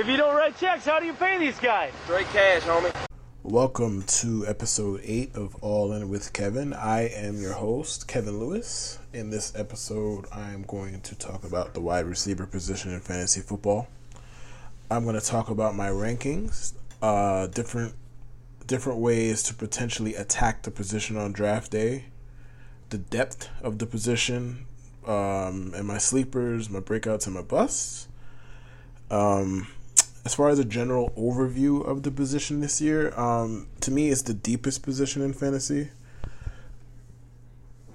If you don't write checks, how do you pay these guys? Straight cash, homie. Welcome to episode 8 of All In with Kevin. I am your host, Kevin Lewis. In this episode, I am going to talk about the wide receiver position in fantasy football. I'm going to talk about my rankings, uh, different different ways to potentially attack the position on draft day, the depth of the position, um, and my sleepers, my breakouts, and my busts. Um, as far as a general overview of the position this year, um, to me, it's the deepest position in fantasy.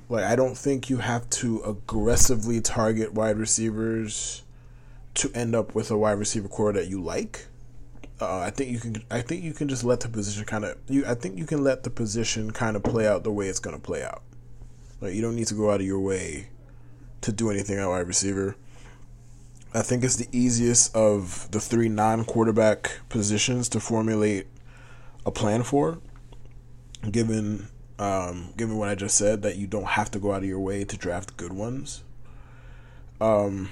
Like, I don't think you have to aggressively target wide receivers to end up with a wide receiver core that you like. Uh, I think you can. I think you can just let the position kind of. You. I think you can let the position kind of play out the way it's going to play out. Like you don't need to go out of your way to do anything at wide receiver. I think it's the easiest of the three non-quarterback positions to formulate a plan for, given um, given what I just said that you don't have to go out of your way to draft good ones. Um,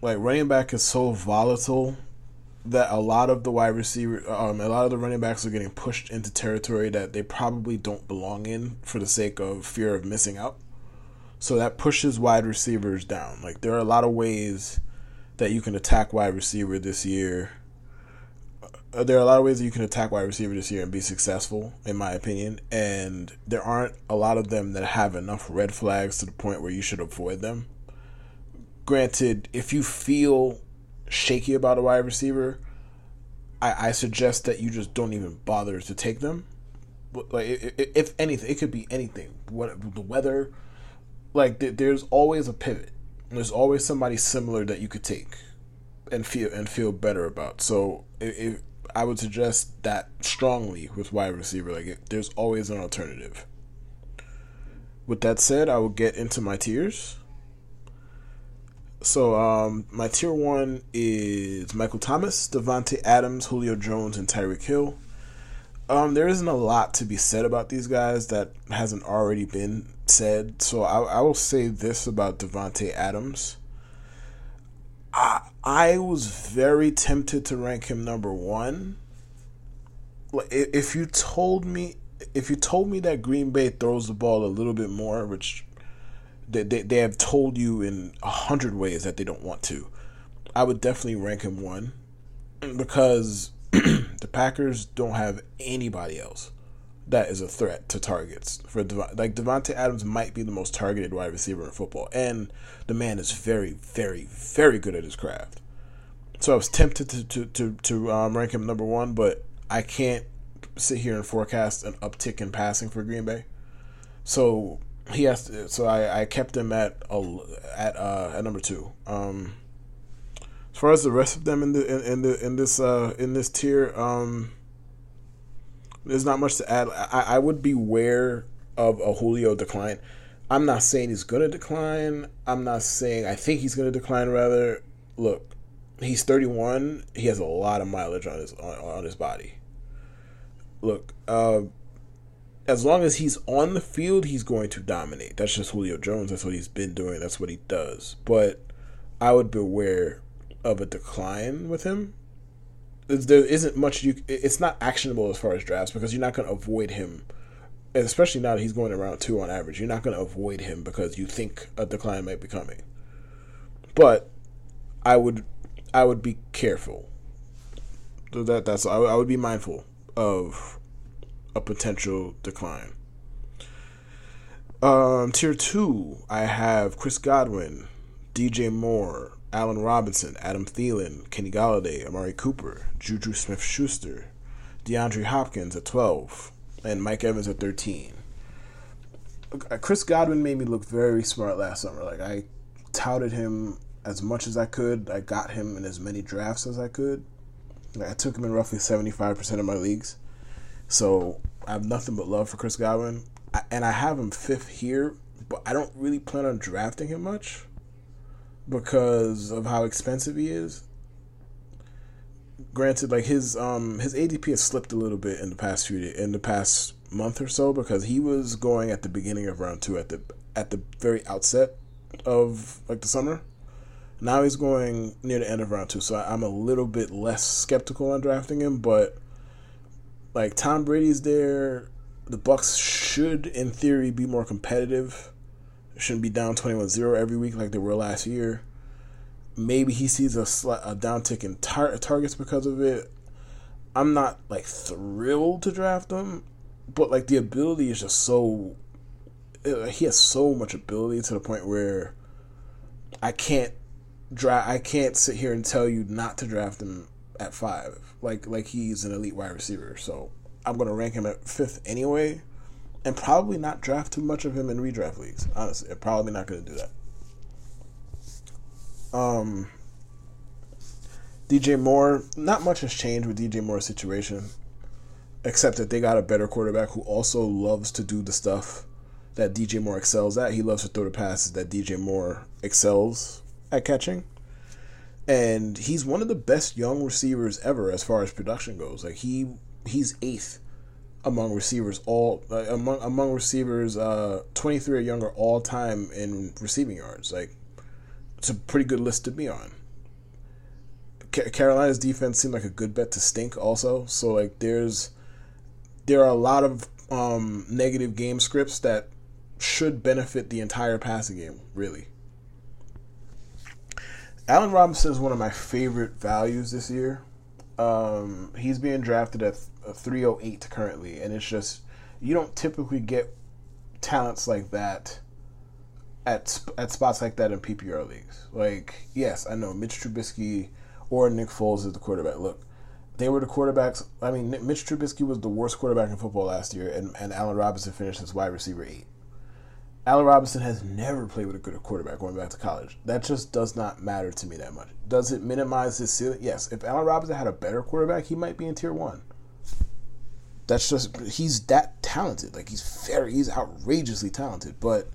like running back is so volatile that a lot of the wide receiver, um, a lot of the running backs are getting pushed into territory that they probably don't belong in for the sake of fear of missing out. So that pushes wide receivers down. Like there are a lot of ways that you can attack wide receiver this year. Uh, there are a lot of ways that you can attack wide receiver this year and be successful, in my opinion. And there aren't a lot of them that have enough red flags to the point where you should avoid them. Granted, if you feel shaky about a wide receiver, I, I suggest that you just don't even bother to take them. Like, if anything, it could be anything. What the weather, like, there's always a pivot there's always somebody similar that you could take and feel and feel better about. So if, I would suggest that strongly with wide receiver, like there's always an alternative. With that said, I will get into my tiers. So um, my tier one is Michael Thomas, Davante Adams, Julio Jones, and Tyreek Hill. Um, there isn't a lot to be said about these guys that hasn't already been said. So I, I will say this about Davante Adams. I I was very tempted to rank him number one. If you told me if you told me that Green Bay throws the ball a little bit more, which they they, they have told you in a hundred ways that they don't want to, I would definitely rank him one because the Packers don't have anybody else that is a threat to targets for like Davante Adams might be the most targeted wide receiver in football, and the man is very, very, very good at his craft. So I was tempted to to to, to um, rank him number one, but I can't sit here and forecast an uptick in passing for Green Bay. So he has to, so I, I kept him at a, at uh, at number two. Um, as far as the rest of them in the in, in the in this uh in this tier, um, there's not much to add. I, I would beware of a Julio decline. I'm not saying he's gonna decline. I'm not saying I think he's gonna decline. Rather, look, he's 31. He has a lot of mileage on his on, on his body. Look, uh, as long as he's on the field, he's going to dominate. That's just Julio Jones. That's what he's been doing. That's what he does. But I would beware of a decline with him. There isn't much you. It's not actionable as far as drafts because you're not going to avoid him, especially now that he's going around two on average. You're not going to avoid him because you think a decline might be coming. But I would, I would be careful. That that's I, I would be mindful of a potential decline. Um, tier two, I have Chris Godwin, DJ Moore, Allen Robinson, Adam Thielen, Kenny Golladay, Amari Cooper, Juju Smith Schuster, DeAndre Hopkins at 12, and Mike Evans at 13. Uh, Chris Godwin made me look very smart last summer. Like, I touted him as much as I could. I got him in as many drafts as I could. Like, I took him in roughly 75% of my leagues. So, I have nothing but love for Chris Godwin. I, and I have him fifth here, but I don't really plan on drafting him much because of how expensive he is. Granted, like his um his ADP has slipped a little bit in the past few in the past month or so because he was going at the beginning of round two at the at the very outset of like the summer, Now he's going near the end of round two, so I'm a little bit less skeptical on drafting him. But like Tom Brady's there, the Bucs should, in theory, be more competitive. Shouldn't be down 21-0 every week like they were last year. Maybe he sees a, slight, a downtick in tar- targets because of it. I'm not like thrilled to draft him, but like the ability is just so. He has so much ability to the point where I can't draft. I can't sit here and tell you not to draft him at five. Like like he's an elite wide receiver. So I'm gonna rank him at fifth anyway, and probably not draft too much of him in redraft leagues. Honestly, I'm probably not gonna do that. Um, DJ Moore, not much has changed with DJ Moore's situation, except that they got a better quarterback who also loves to do the stuff that DJ Moore excels at. He loves to throw the passes that DJ Moore excels at catching. And he's one of the best young receivers ever as far as production goes. Like he he's eighth among receivers all uh, among among receivers uh 23 or younger all time in receiving yards. Like it's a pretty good list to be on. Carolina's defense seemed like a good bet to stink also. So like there's there are a lot of um, negative game scripts that should benefit the entire passing game, really. Allen Robinson is one of my favorite values this year. Um, he's being drafted at 308 currently, and it's just you don't typically get talents like that at at spots like that in PPR leagues. Like, yes, I know Mitch Trubisky or Nick Foles is the quarterback. Look, they were the quarterbacks. I mean, Mitch Trubisky was the worst quarterback in football last year, and, and Allen Robinson finished as wide receiver eight. Allen Robinson has never played with a good quarterback going back to college. That just does not matter to me that much. Does it minimize his ceiling? Yes. If Allen Robinson had a better quarterback, he might be in tier one. That's just he's that talented. Like he's very he's outrageously talented. But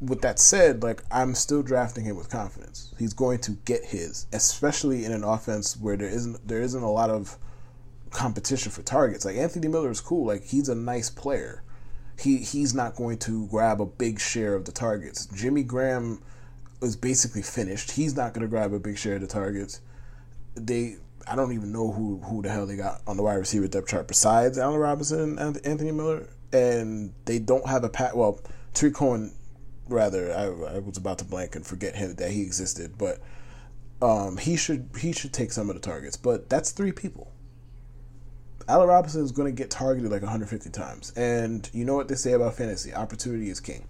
with that said, like I'm still drafting him with confidence. He's going to get his, especially in an offense where there isn't there isn't a lot of competition for targets. Like Anthony Miller is cool. Like he's a nice player. He he's not going to grab a big share of the targets. Jimmy Graham is basically finished. He's not going to grab a big share of the targets. They I don't even know who who the hell they got on the wide receiver depth chart besides Allen Robinson and Anthony Miller, and they don't have a pat. Well, Tarik Cohen rather I, I was about to blank and forget him that he existed, but um, he should he should take some of the targets. But that's three people. Allen Robinson is going to get targeted like 150 times, and you know what they say about fantasy: opportunity is king.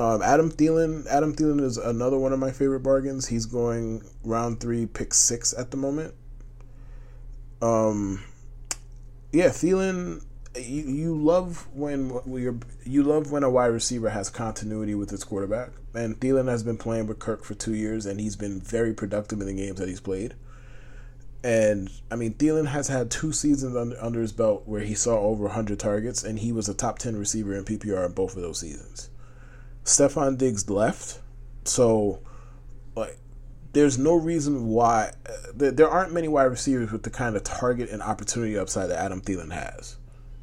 Um, Adam Thielen. Adam Thielen is another one of my favorite bargains. He's going round three, pick six at the moment. Um, yeah, Thielen you, you love when you you love when a wide receiver has continuity with his quarterback. And Thielen has been playing with Kirk for two years, and he's been very productive in the games that he's played. And I mean, Thielen has had two seasons under, under his belt where he saw over 100 targets, and he was a top 10 receiver in PPR in both of those seasons. Stefon Diggs left, so like there's no reason why there, there aren't many wide receivers with the kind of target and opportunity upside that Adam Thielen has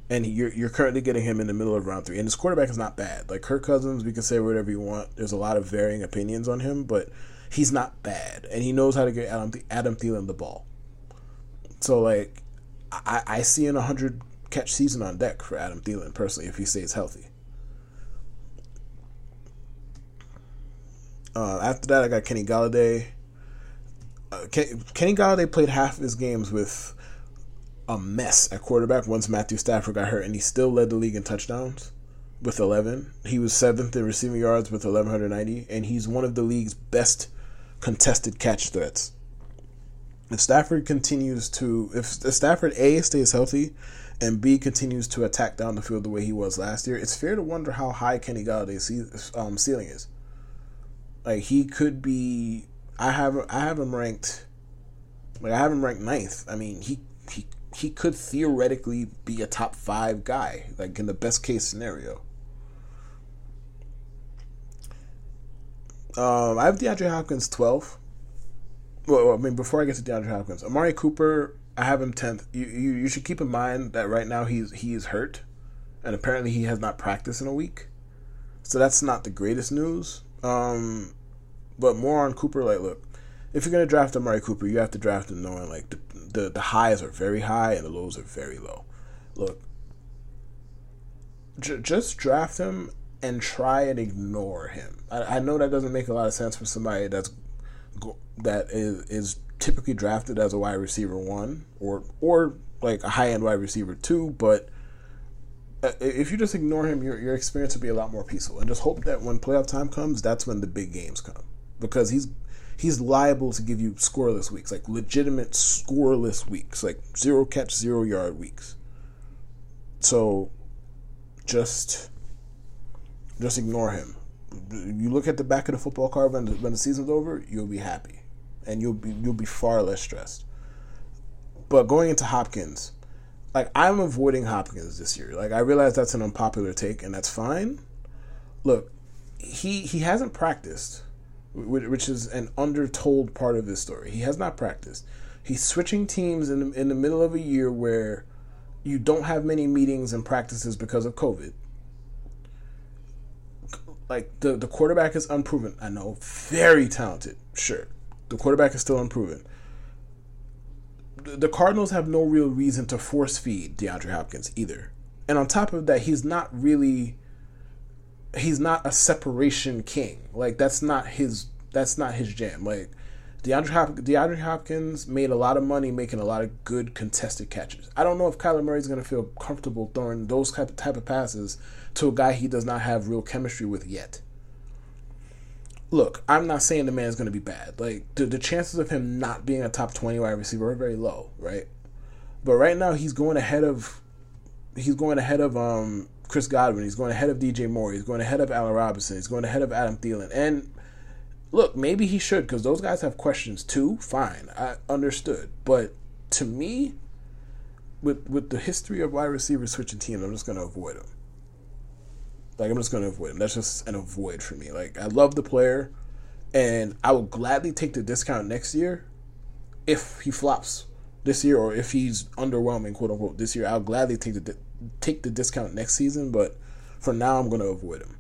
and you're you're currently getting him in the middle of round three. And his quarterback is not bad. Like Kirk Cousins, we can say whatever you want. There's a lot of varying opinions on him, but he's not bad, and he knows how to get Adam Adam Thielen the ball. So like, I I see an 100 catch season on deck for Adam Thielen personally if he stays healthy. Uh, after that, I got Kenny Golladay. Uh, Kenny Golladay played half of his games with a mess at quarterback once Matthew Stafford got hurt, and he still led the league in touchdowns with 11. He was seventh in receiving yards with 1,190, and he's one of the league's best contested catch threats. If Stafford continues to, if Stafford A stays healthy, and B continues to attack down the field the way he was last year, it's fair to wonder how high Kenny Golladay's um, ceiling is. Like he could be, I have I have him ranked, like I have him ranked ninth. I mean he he he could theoretically be a top five guy, like in the best case scenario. Um, I have DeAndre Hopkins 12. Well, I mean, before I get to DeAndre Hopkins, Amari Cooper, I have him 10th. You, you, you should keep in mind that right now he's he is hurt, and apparently he has not practiced in a week. So that's not the greatest news. Um, but more on Cooper. Like, look, if you're gonna draft Amari Cooper, you have to draft him knowing like the, the the highs are very high and the lows are very low. Look, j- just draft him and try and ignore him. I, I know that doesn't make a lot of sense for somebody that's that is is typically drafted as a wide receiver one or or like a high end wide receiver two, but Uh, if you just ignore him, your your experience will be a lot more peaceful. And just hope that when playoff time comes, that's when the big games come because he's he's liable to give you scoreless weeks, like legitimate scoreless weeks, like zero catch, zero yard weeks. So just just ignore him. You look at the back of the football card when the, when the season's over, you'll be happy, and you'll be you'll be far less stressed. But going into Hopkins, like I'm avoiding Hopkins this year. Like I realize that's an unpopular take, and that's fine. Look, he he hasn't practiced, which is an undertold part of this story. He has not practiced. He's switching teams in the, in the middle of a year where you don't have many meetings and practices because of COVID like the the quarterback is unproven. I know, very talented. Sure, the quarterback is still unproven. The Cardinals have no real reason to force feed DeAndre Hopkins either, and on top of that, he's not really. He's not a separation king. Like that's not his. That's not his jam. Like DeAndre, Hop- DeAndre Hopkins made a lot of money making a lot of good contested catches. I don't know if Kyler Murray's going to feel comfortable throwing those type of, type of passes to a guy he does not have real chemistry with yet. Look, I'm not saying the man's going to be bad. Like the, the chances of him not being a top 20 wide receiver are very low, right? But right now he's going ahead of he's going ahead of um Chris Godwin, he's going ahead of DJ Moore, he's going ahead of Allen Robinson, he's going ahead of Adam Thielen. And look, maybe he should because those guys have questions too. Fine, I understood. But to me, with with the history of wide receivers switching teams, I'm just going to avoid him. Like I'm just gonna avoid him. That's just an avoid for me. Like I love the player, and I will gladly take the discount next year if he flops this year or if he's underwhelming, quote unquote, this year. I'll gladly take the take the discount next season, but for now, I'm gonna avoid him.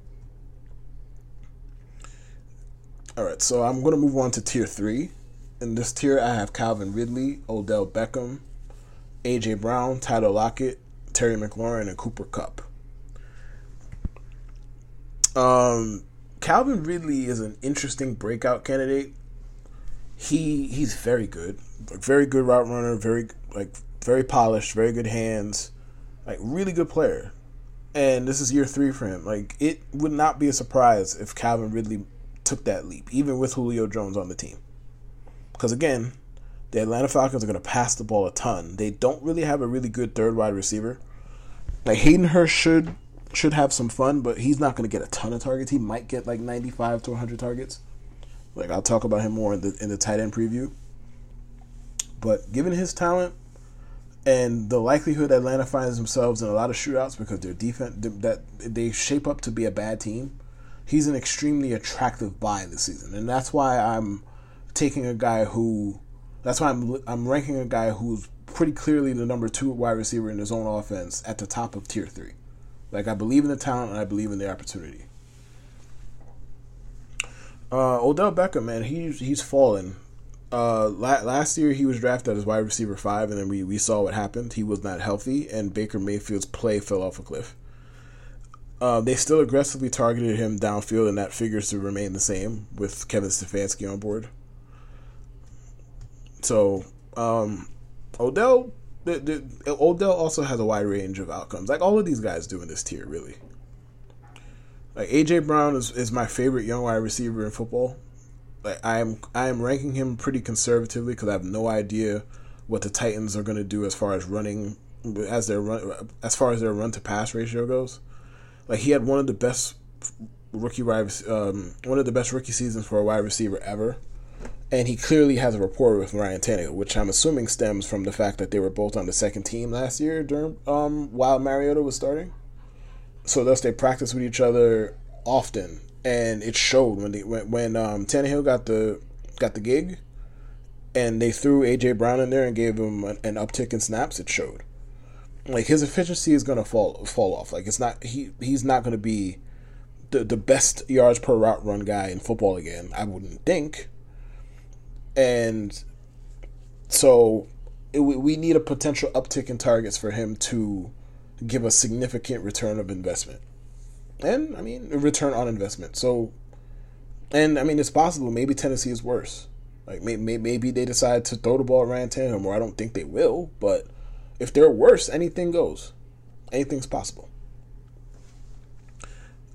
All right, so I'm gonna move on to tier three. In this tier, I have Calvin Ridley, Odell Beckham, AJ Brown, Tyler Lockett, Terry McLaurin, and Cooper Kupp. Um, Calvin Ridley is an interesting breakout candidate. He he's very good, like very good route runner, very like very polished, very good hands, like really good player. And this is year three for him. Like it would not be a surprise if Calvin Ridley took that leap, even with Julio Jones on the team. Because again, the Atlanta Falcons are going to pass the ball a ton. They don't really have a really good third wide receiver. Like Hayden Hurst should should have some fun, but he's not going to get a ton of targets. He might get like 95 to 100 targets. Like I'll talk about him more in the in the tight end preview. But given his talent and the likelihood Atlanta finds themselves in a lot of shootouts because their defense that they shape up to be a bad team, he's an extremely attractive buy this season, and that's why I'm taking a guy who. That's why I'm I'm ranking a guy who's pretty clearly the number two wide receiver in his own offense at the top of tier three. Like I believe in the talent and I believe in the opportunity. Uh, Odell Beckham, man, he's he's fallen. Uh, la- last year he was drafted as wide receiver five, and then we, we saw what happened. He was not healthy, and Baker Mayfield's play fell off a cliff. Uh, they still aggressively targeted him downfield, and that figures to remain the same with Kevin Stefanski on board. So, um, Odell the, the, Odell also has a wide range of outcomes, like all of these guys do in this tier, really. Like AJ Brown is, is my favorite young wide receiver in football. Like I am I am ranking him pretty conservatively because I have no idea what the Titans are going to do as far as running as their run as far as their run to pass ratio goes. Like he had one of the best rookie um, one of the best rookie seasons for a wide receiver ever and he clearly has a rapport with Ryan Tannehill, which I'm assuming stems from the fact that they were both on the second team last year during um, while Mariota was starting. So thus they practiced with each other often, and it showed when they when, when um, Tannehill got the got the gig, and they threw AJ Brown in there and gave him an, an uptick in snaps. It showed, like his efficiency is gonna fall fall off. Like it's not he he's not gonna be the, the best yards per route run guy in football again. I wouldn't think. And so it, we need a potential uptick in targets for him to give a significant return of investment. And I mean, return on investment. So, and I mean, it's possible. Maybe Tennessee is worse. Like maybe, maybe they decide to throw the ball around Tannehill, or I don't think they will. But if they're worse, anything goes. Anything's possible.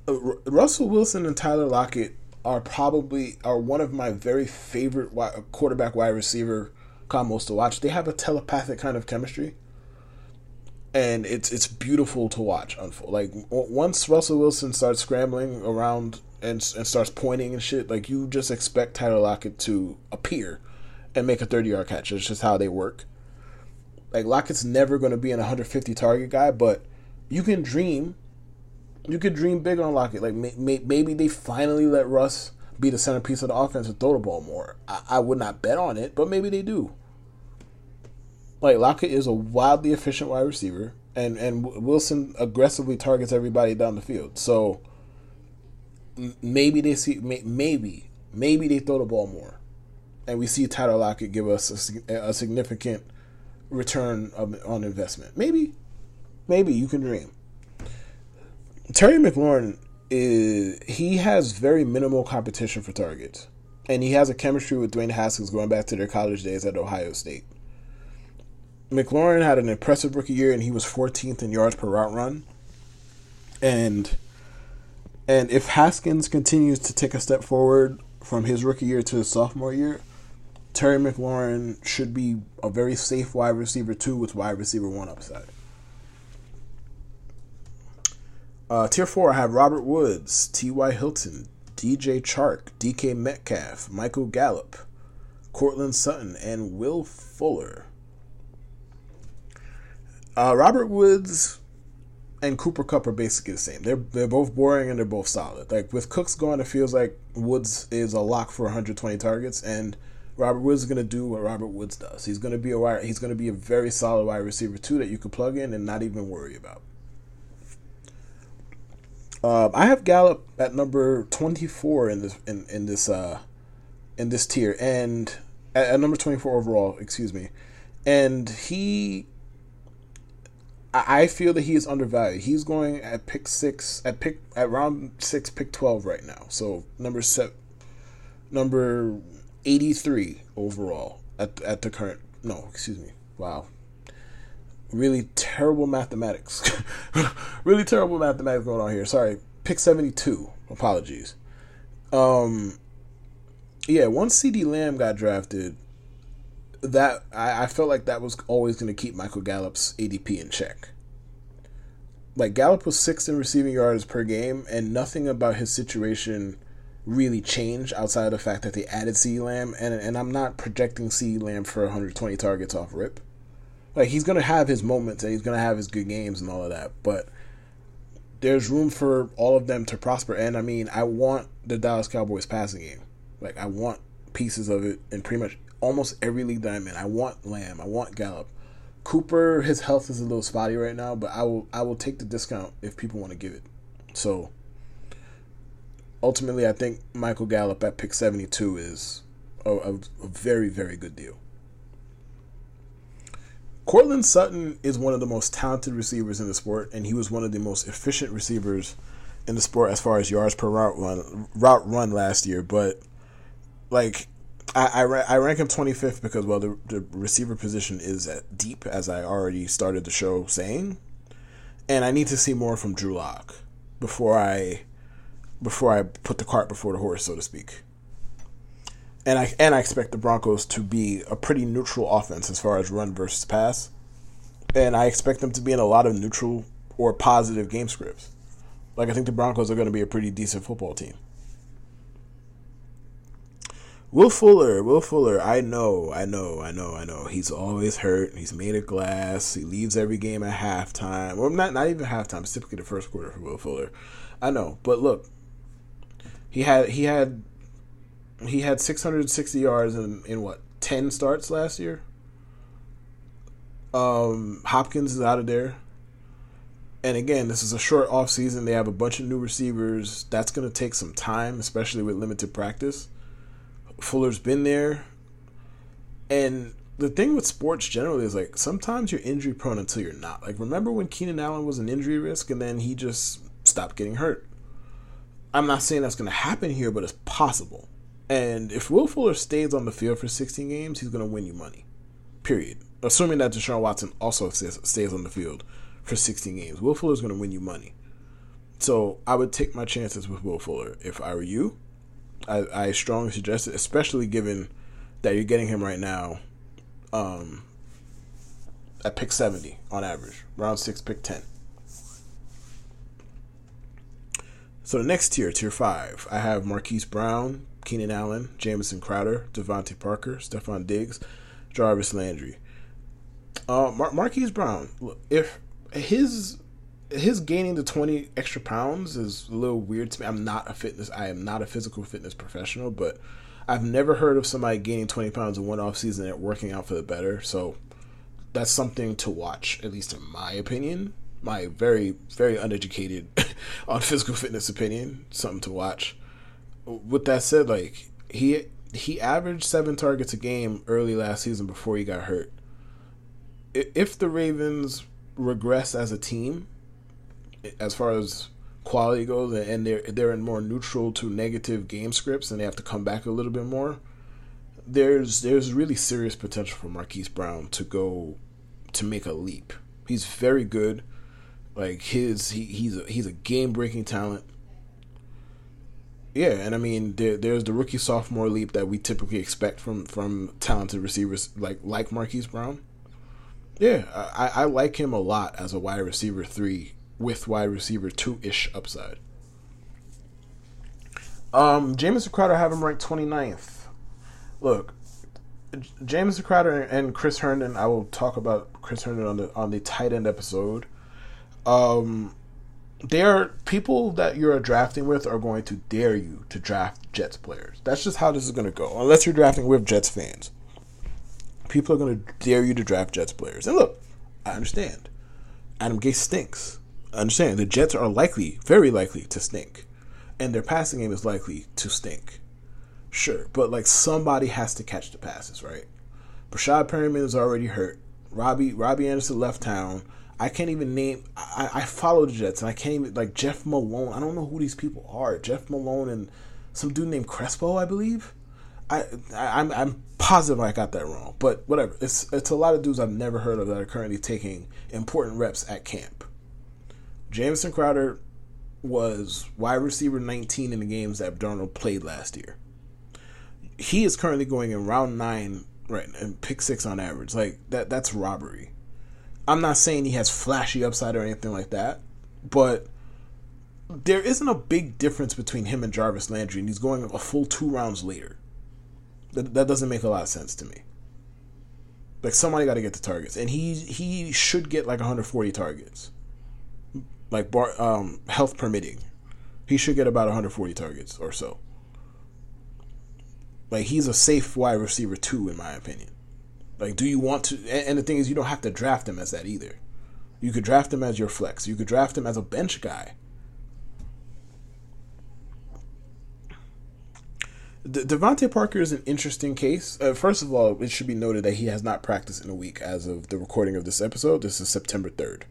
Uh, Russell Wilson and Tyler Lockett are probably are one of my very favorite wide, quarterback wide receiver combos to watch. They have a telepathic kind of chemistry, and it's it's beautiful to watch unfold. Like once Russell Wilson starts scrambling around and and starts pointing and shit, like you just expect Tyler Lockett to appear and make a thirty yard catch. It's just how they work. Like Lockett's never going to be an 150 target guy, but you can dream you could dream big on Lockett. Like may, may, maybe they finally let Russ be the centerpiece of the offense and throw the ball more. I, I would not bet on it, but maybe they do. Like Lockett is a wildly efficient wide receiver, and and Wilson aggressively targets everybody down the field. So maybe they see maybe maybe they throw the ball more, and we see Tyler Lockett give us a, a significant return on investment. Maybe, maybe you can dream. Terry McLaurin is he has very minimal competition for targets, and he has a chemistry with Dwayne Haskins going back to their college days at Ohio State. McLaurin had an impressive rookie year, and he was 14th in yards per route run. And and if Haskins continues to take a step forward from his rookie year to his sophomore year, Terry McLaurin should be a very safe wide receiver two with wide receiver one upside. Uh, tier four, I have Robert Woods, T.Y. Hilton, DJ Chark, DK Metcalf, Michael Gallup, Courtland Sutton, and Will Fuller. Uh, Robert Woods and Cooper Kupp are basically the same. They're they're both boring and they're both solid. Like with Cooks gone, it feels like Woods is a lock for 120 targets, and Robert Woods is going to do what Robert Woods does. He's going to be a wide, he's going to be a very solid wide receiver too that you could plug in and not even worry about. Uh, I have Gallup at number twenty four in this in, in this uh, in this tier, and at, at number twenty four overall. Excuse me, and he. I feel that he is undervalued. He's going at pick six at pick at round six, pick twelve right now. So number seven, number eighty three overall at at the current. No, excuse me. Wow, really terrible mathematics. really terrible mathematics going on here. Sorry. Pick 72. Apologies. Um yeah, once CeeDee Lamb got drafted, that I, I felt like that was always gonna keep Michael Gallup's ADP in check. Like Gallup was sixth in receiving yards per game, and nothing about his situation really changed outside of the fact that they added CeeDee Lamb, and and I'm not projecting CeeDee Lamb for 120 targets off rip. Like he's gonna have his moments and he's gonna have his good games and all of that, but there's room for all of them to prosper. And I mean, I want the Dallas Cowboys passing game. Like I want pieces of it in pretty much almost every league that I'm in. I want Lamb. I want Gallup. Cooper, his health is a little spotty right now, but I will I will take the discount if people want to give it. So ultimately, I think Michael Gallup at pick 72 is a, a, a very very good deal. Courtland Sutton is one of the most talented receivers in the sport, and he was one of the most efficient receivers in the sport as far as yards per route run route run last year. But like, I I, I rank him 25th because well the the receiver position is deep as I already started the show saying, and I need to see more from Drew Lock before I before I put the cart before the horse, so to speak and I and I expect the Broncos to be a pretty neutral offense as far as run versus pass, and I expect them to be in a lot of neutral or positive game scripts. Like I think the Broncos are going to be a pretty decent football team. Will Fuller, Will Fuller, I know, I know, I know, I know. He's always hurt. He's made of glass. He leaves every game at halftime. Well, not not even halftime. It's typically the first quarter for Will Fuller. I know, but look, he had he had he had 660 yards in, in what 10 starts last year. Um, Hopkins is out of there. and again, this is a short off season. They have a bunch of new receivers. That's going to take some time, especially with limited practice. Fuller's been there. And the thing with sports generally is like sometimes you're injury prone until you're not. Like remember when Keenan Allen was an injury risk and then he just stopped getting hurt. I'm not saying that's going to happen here, but it's possible. And if Will Fuller stays on the field for 16 games, he's going to win you money. Period. Assuming that Deshaun Watson also stays on the field for 16 games. Will Fuller is going to win you money. So I would take my chances with Will Fuller if I were you. I, I strongly suggest it, especially given that you're getting him right now um, at pick 70 on average, round 6, pick 10. So the next tier, tier 5, I have Marquise Brown, Keenan Allen, Jamison Crowder, DeVante Parker, Stefon Diggs, Jarvis Landry. Uh, Mar- Marquise Brown, if his his gaining the 20 extra pounds is a little weird to me. I'm not a fitness I am not a physical fitness professional, but I've never heard of somebody gaining 20 pounds in one off season and working out for the better. So that's something to watch, at least in my opinion. My very, very uneducated on physical fitness opinion. Something to watch. With that said, like he he averaged seven targets a game early last season before he got hurt. If the Ravens regress as a team as far as quality goes, and they're they're in more neutral to negative game scripts, and they have to come back a little bit more. There's there's really serious potential for Marquise Brown to go to make a leap. He's very good. Like his he, he's a, he's a game breaking talent. Yeah, and I mean there, there's the rookie sophomore leap that we typically expect from from talented receivers like like Marquise Brown. Yeah, I, I like him a lot as a wide receiver three with wide receiver two ish upside. Um, Jamison Crowder have him ranked 29th. Look, Jamison Crowder and Chris Herndon. I will talk about Chris Herndon on the on the tight end episode. Um, there are people that you're drafting with are going to dare you to draft Jets players. That's just how this is going to go. Unless you're drafting with Jets fans, people are going to dare you to draft Jets players. And look, I understand. Adam Gase stinks understand the Jets are likely, very likely, to stink, and their passing game is likely to stink. Sure, but like somebody has to catch the passes, right? Breshad Perriman is already hurt. Robbie Robbie Anderson left town. I can't even name. I, I follow the Jets, and I can't even like Jeff Malone. I don't know who these people are. Jeff Malone and some dude named Crespo, I believe. I, I I'm I'm positive I got that wrong, but whatever. It's it's a lot of dudes I've never heard of that are currently taking important reps at camp. Jamison Crowder was wide receiver 19 in the games that Darnold played last year. He is currently going in round nine, right, and pick six on average. Like that, that's robbery. I'm not saying he has flashy upside or anything like that, but there isn't a big difference between him and Jarvis Landry, and he's going a full two rounds later. That, that doesn't make a lot of sense to me. Like somebody got to get the targets, and he he should get like 140 targets like bar, um, health permitting, he should get about 140 targets or so. Like he's a safe wide receiver too, in my opinion. Like, do you want to? And the thing is, you don't have to draft him as that either. You could draft him as your flex. You could draft him as a bench guy. De- DeVante Parker is an interesting case. Uh, first of all, it should be noted that he has not practiced in a week as of the recording of this episode. This is September 3rd.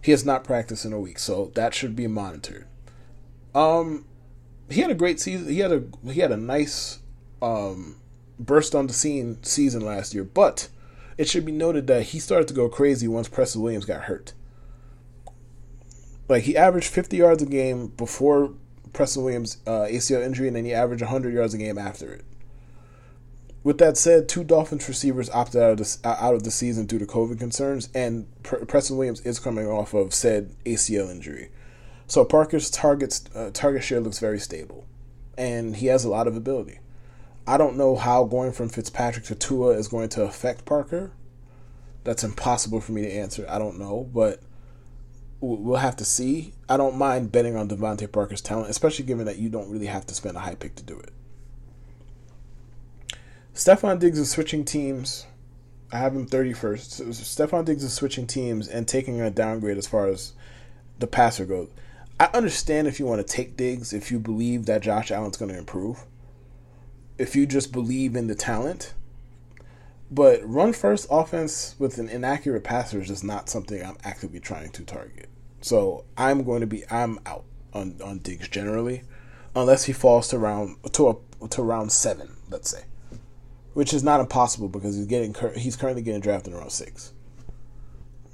He has not practiced in a week, so that should be monitored. Um, he had a great season. He had a he had a nice um burst on the scene season last year, but it should be noted that he started to go crazy once Preston Williams got hurt. Like he averaged 50 yards a game before Preston Williams' uh, ACL injury, and then he averaged 100 yards a game after it. With that said, two Dolphins receivers opted out of the, out of the season due to COVID concerns, and Preston Williams is coming off of said ACL injury. So Parker's targets uh, target share looks very stable, and he has a lot of ability. I don't know how going from Fitzpatrick to Tua is going to affect Parker. That's impossible for me to answer. I don't know, but we'll have to see. I don't mind betting on DeVante Parker's talent, especially given that you don't really have to spend a high pick to do it. Stefon Diggs is switching teams. I have him 31st. So Stefon Diggs is switching teams and taking a downgrade as far as the passer goes. I understand if you want to take Diggs, if you believe that Josh Allen's going to improve, if you just believe in the talent. But run first offense with an inaccurate passer is just not something I'm actively trying to target. So I'm going to be I'm out on on Diggs generally, unless he falls to round to a, to round seven, let's say, which is not impossible because he's getting he's currently getting drafted in round six.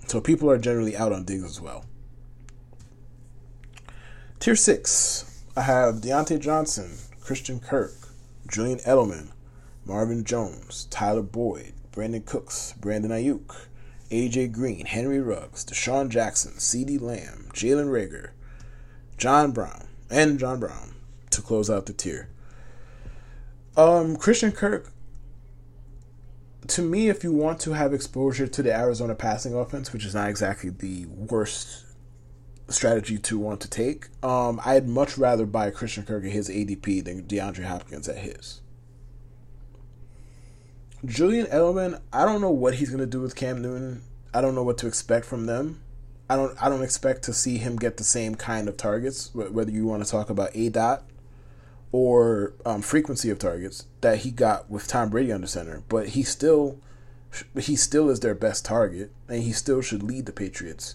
So people are generally out on Diggs as well. Tier six, I have Diontae Johnson, Christian Kirk, Julian Edelman, Marvin Jones, Tyler Boyd, Brandin Cooks, Brandon Aiyuk, AJ Green, Henry Ruggs, DeSean Jackson, CeeDee Lamb, Jalen Reagor, John Brown, and John Brown to close out the tier. Um, Christian Kirk, to me, if you want to have exposure to the Arizona passing offense, which is not exactly the worst strategy to want to take, um, I'd much rather buy Christian Kirk at his ADP than DeAndre Hopkins at his. Julian Edelman, I don't know what he's going to do with Cam Newton. I don't know what to expect from them. I don't I don't expect to see him get the same kind of targets, whether you want to talk about A dot or um, frequency of targets that he got with Tom Brady under center. But he still he still is their best target, and he still should lead the Patriots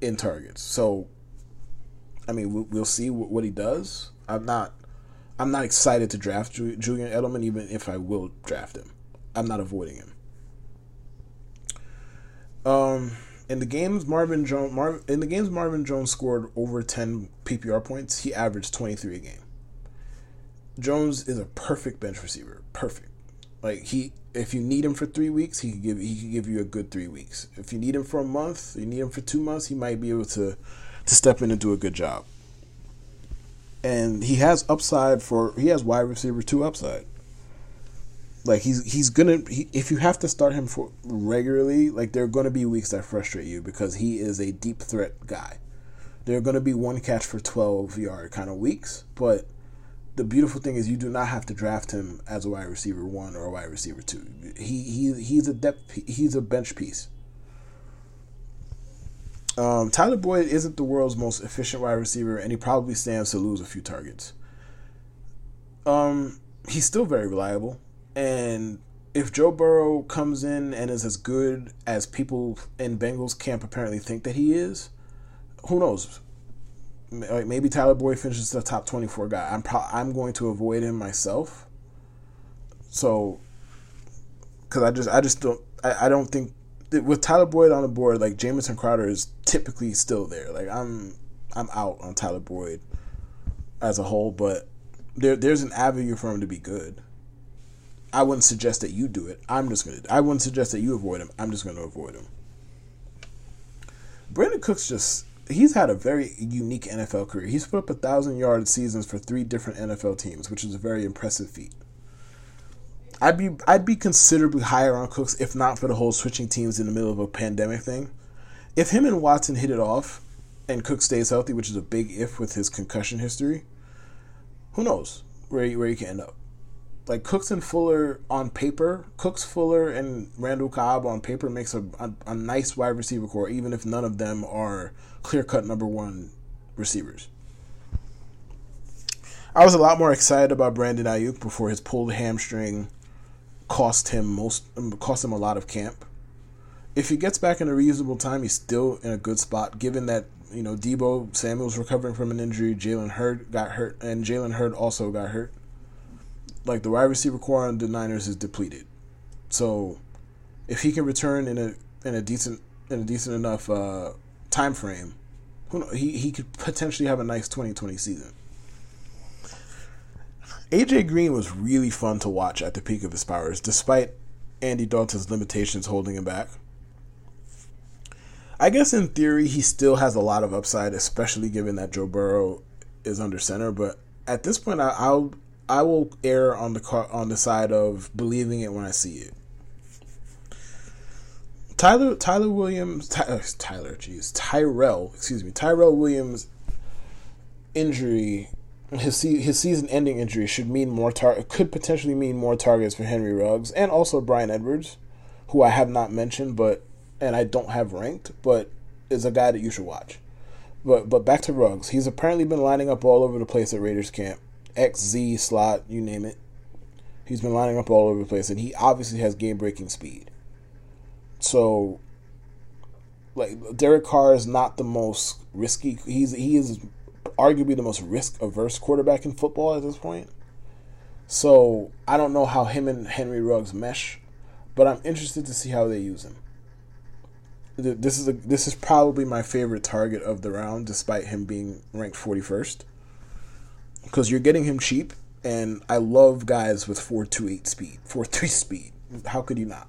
in targets. So, I mean, we'll see what he does. I'm not I'm not excited to draft Julian Edelman, even if I will draft him. I'm not avoiding him. Um, in the games Marvin Jones in the games Marvin Jones scored over 10 PPR points, he averaged 23 a game. Jones is a perfect bench receiver, perfect. Like he if you need him for 3 weeks, he can give he can give you a good 3 weeks. If you need him for a month, you need him for 2 months, he might be able to to step in and do a good job. And he has upside for he has wide receiver 2 upside. Like he's he's gonna he, if you have to start him for regularly, like there are gonna be weeks that frustrate you because he is a deep threat guy. There are gonna be one catch for twelve yard kind of weeks, but the beautiful thing is you do not have to draft him as a wide receiver one or a wide receiver two. He he he's a depth he's a bench piece. Um, Tyler Boyd isn't the world's most efficient wide receiver, and he probably stands to lose a few targets. Um, he's still very reliable. And if Joe Burrow comes in and is as good as people in Bengals camp apparently think that he is, who knows? Like maybe Tyler Boyd finishes the top twenty four guy. I'm pro- I'm going to avoid him myself. So, because I just I just don't I, I don't think with Tyler Boyd on the board, like Jamison Crowder is typically still there. Like I'm I'm out on Tyler Boyd as a whole, but there there's an avenue for him to be good. I wouldn't suggest that you do it. I'm just gonna. I wouldn't suggest that you avoid him. I'm just gonna avoid him. Brandin Cooks just he's had a very unique NFL career. He's put up a thousand yard seasons for three different NFL teams, which is a very impressive feat. I'd be I'd be considerably higher on Cooks if not for the whole switching teams in the middle of a pandemic thing. If him and Watson hit it off, and Cook stays healthy, which is a big if with his concussion history, who knows where he, where he can end up like Cooks and Fuller on paper, Cooks, Fuller, and Randall Cobb on paper makes a, a, a nice wide receiver core, even if none of them are clear cut number one receivers. I was a lot more excited about Brandon Aiyuk before his pulled hamstring cost him most cost him a lot of camp. If he gets back in a reasonable time, he's still in a good spot. Given that you know Deebo Samuel's recovering from an injury, Jalen Hurd got hurt, and Jalen Hurd also got hurt like the wide receiver core on the Niners is depleted. So if he can return in a in a decent in a decent enough uh, time frame, who he he could potentially have a nice 2020 season. AJ Green was really fun to watch at the peak of his powers, despite Andy Dalton's limitations holding him back. I guess in theory he still has a lot of upside, especially given that Joe Burrow is under center. But at this point, I, I'll I will err on the car, on the side of believing it when I see it. Tyler Tyler Williams Ty, uh, Tyler jeez Tyrell excuse me Tyrell Williams injury his his season ending injury should mean more tar- could potentially mean more targets for Henry Ruggs and also Bryan Edwards, who I have not mentioned but and I don't have ranked but is a guy that you should watch. But but back to Ruggs. He's apparently been lining up all over the place at Raiders camp. X Z slot, you name it. He's been lining up all over the place, and he obviously has game breaking speed. So, like Derek Carr is not the most risky. He's he is arguably the most risk averse quarterback in football at this point. So I don't know how him and Henry Ruggs mesh, but I'm interested to see how they use him. This is a this is probably my favorite target of the round, despite him being ranked 41st. Because you're getting him cheap, and I love guys with four two eight speed, four three speed. How could you not?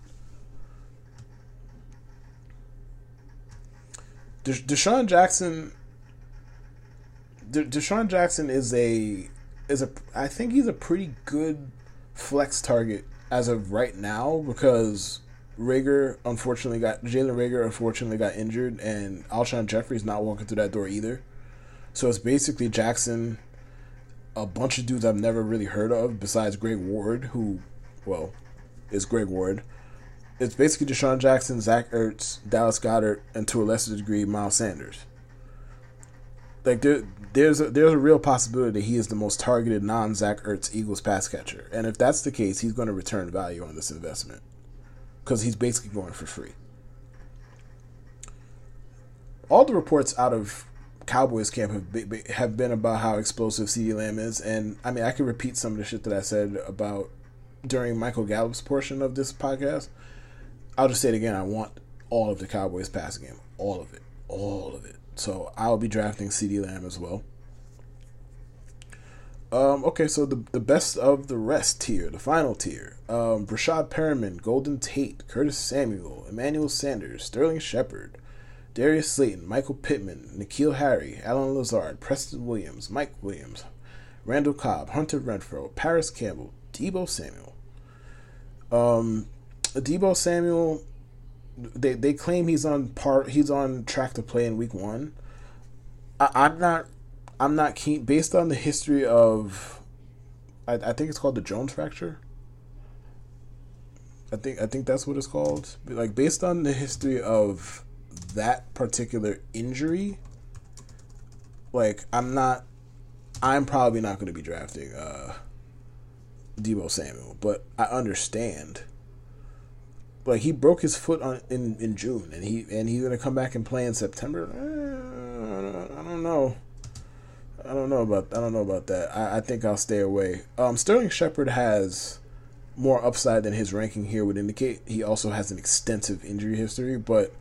DeSean Jackson. De- DeSean Jackson is a is a I think he's a pretty good flex target as of right now because Reagor unfortunately got Jalen Reagor unfortunately got injured and Alshon Jeffery's not walking through that door either. So it's basically Jackson, a bunch of dudes I've never really heard of besides Greg Ward, who, well, is Greg Ward. It's basically DeSean Jackson, Zach Ertz, Dallas Goedert, and to a lesser degree Miles Sanders. Like there, there's a, there's a real possibility he is the most targeted non Zach Ertz Eagles pass catcher, and if that's the case, he's going to return value on this investment because he's basically going for free. All the reports out of Cowboys camp have been, have been about how explosive CeeDee Lamb is, and I mean I can repeat some of the shit that I said about during Michael Gallup's portion of this podcast. I'll just say it again. I want all of the Cowboys passing game, all of it, all of it. So I'll be drafting CeeDee Lamb as well. Um, okay, so the the best of the rest tier, the final tier. Um, Breshad Perriman, Golden Tate, Curtis Samuel, Emmanuel Sanders, Sterling Shepard, Darius Slayton, Michael Pittman, N'Keal Harry, Allen Lazard, Preston Williams, Mike Williams, Randall Cobb, Hunter Renfrow, Parris Campbell, Deebo Samuel. Um, Deebo Samuel, they they claim he's on part he's on track to play in week one. I, I'm not I'm not keen based on the history of I, I think it's called the Jones fracture. I think I think that's what it's called. Like based on the history of that particular injury, like I'm not I'm probably not going to be drafting uh Deebo Samuel, but I understand. Like he broke his foot on in, in June, and he and he's gonna come back and play in September. Eh, I don't know. I don't know about I don't know about that. I, I think I'll stay away. Um, Sterling Shepard has more upside than his ranking here would indicate. He also has an extensive injury history, but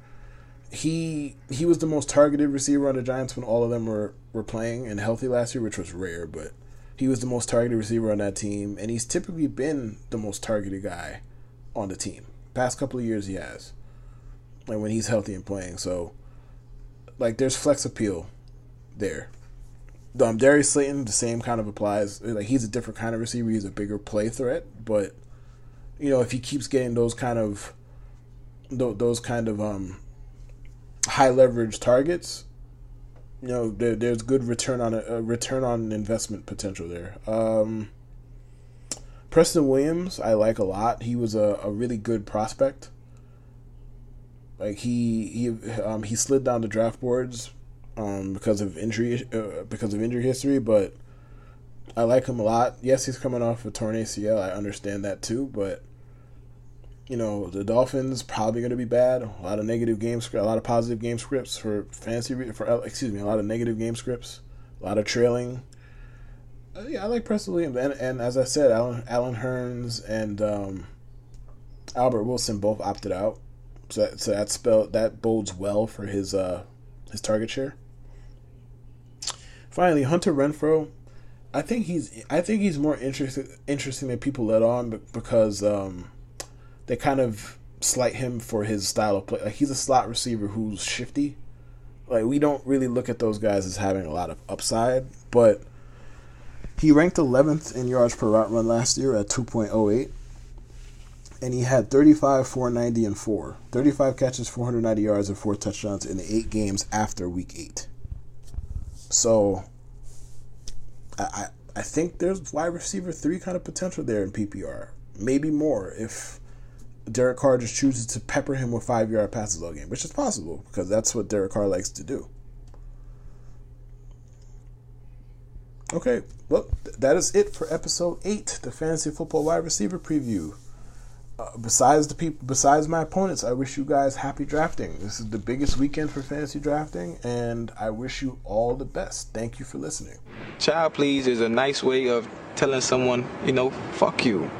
he he was the most targeted receiver on the Giants when all of them were were playing and healthy last year, which was rare, but he was the most targeted receiver on that team, and he's typically been the most targeted guy on the team. Past couple of years, he has, like when he's healthy and playing. So, like, there's flex appeal there. Um, Darius Slayton, the same kind of applies. Like he's a different kind of receiver. He's a bigger play threat, but you know if he keeps getting those kind of those kind of um, high leverage targets, you know there, there's good return on a, a, return on investment potential there. Um, Preston Williams, I like a lot. He was a, a really good prospect. Like he he um, he slid down the draft boards um, because of injury uh, because of injury history, but I like him a lot. Yes, he's coming off a torn ACL. I understand that too, but you know the Dolphins probably going to be bad. A lot of negative game script, a lot of positive game scripts for fancy for uh, excuse me, a lot of negative game scripts, a lot of trailing. Uh, yeah, I like Preston Williams, and, and as I said, Alan Allen Hurns and um, Albert Wilson both opted out, so that, so that spell that bodes well for his uh, his target share. Finally, Hunter Renfrow, I think he's I think he's more interesting interesting than people let on because um, they kind of slight him for his style of play. Like he's a slot receiver who's shifty. Like we don't really look at those guys as having a lot of upside, but he ranked 11th in yards per route run last year at 2.08 and he had 35 490 and 4 35 catches 490 yards and 4 touchdowns in the 8 games after week 8 so I, I think there's wide receiver three kind of potential there in PPR. Maybe more if Derek Carr just chooses to pepper him with five yard passes all game, which is possible because that's what Derek Carr likes to do. Okay, well, th- that is it for episode eight, the fantasy football wide receiver preview. Uh, besides the people, besides my opponents, I wish you guys happy drafting. This is the biggest weekend for fantasy drafting, and I wish you all the best. Thank you for listening. Child please is a nice way of telling someone, you know, fuck you.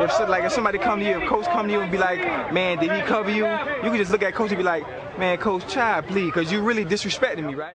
If so, like if somebody come to you, if coach come to you and be like, man, did he cover you? You can just look at coach and be like, man, coach, child, please, because you really disrespecting me, right?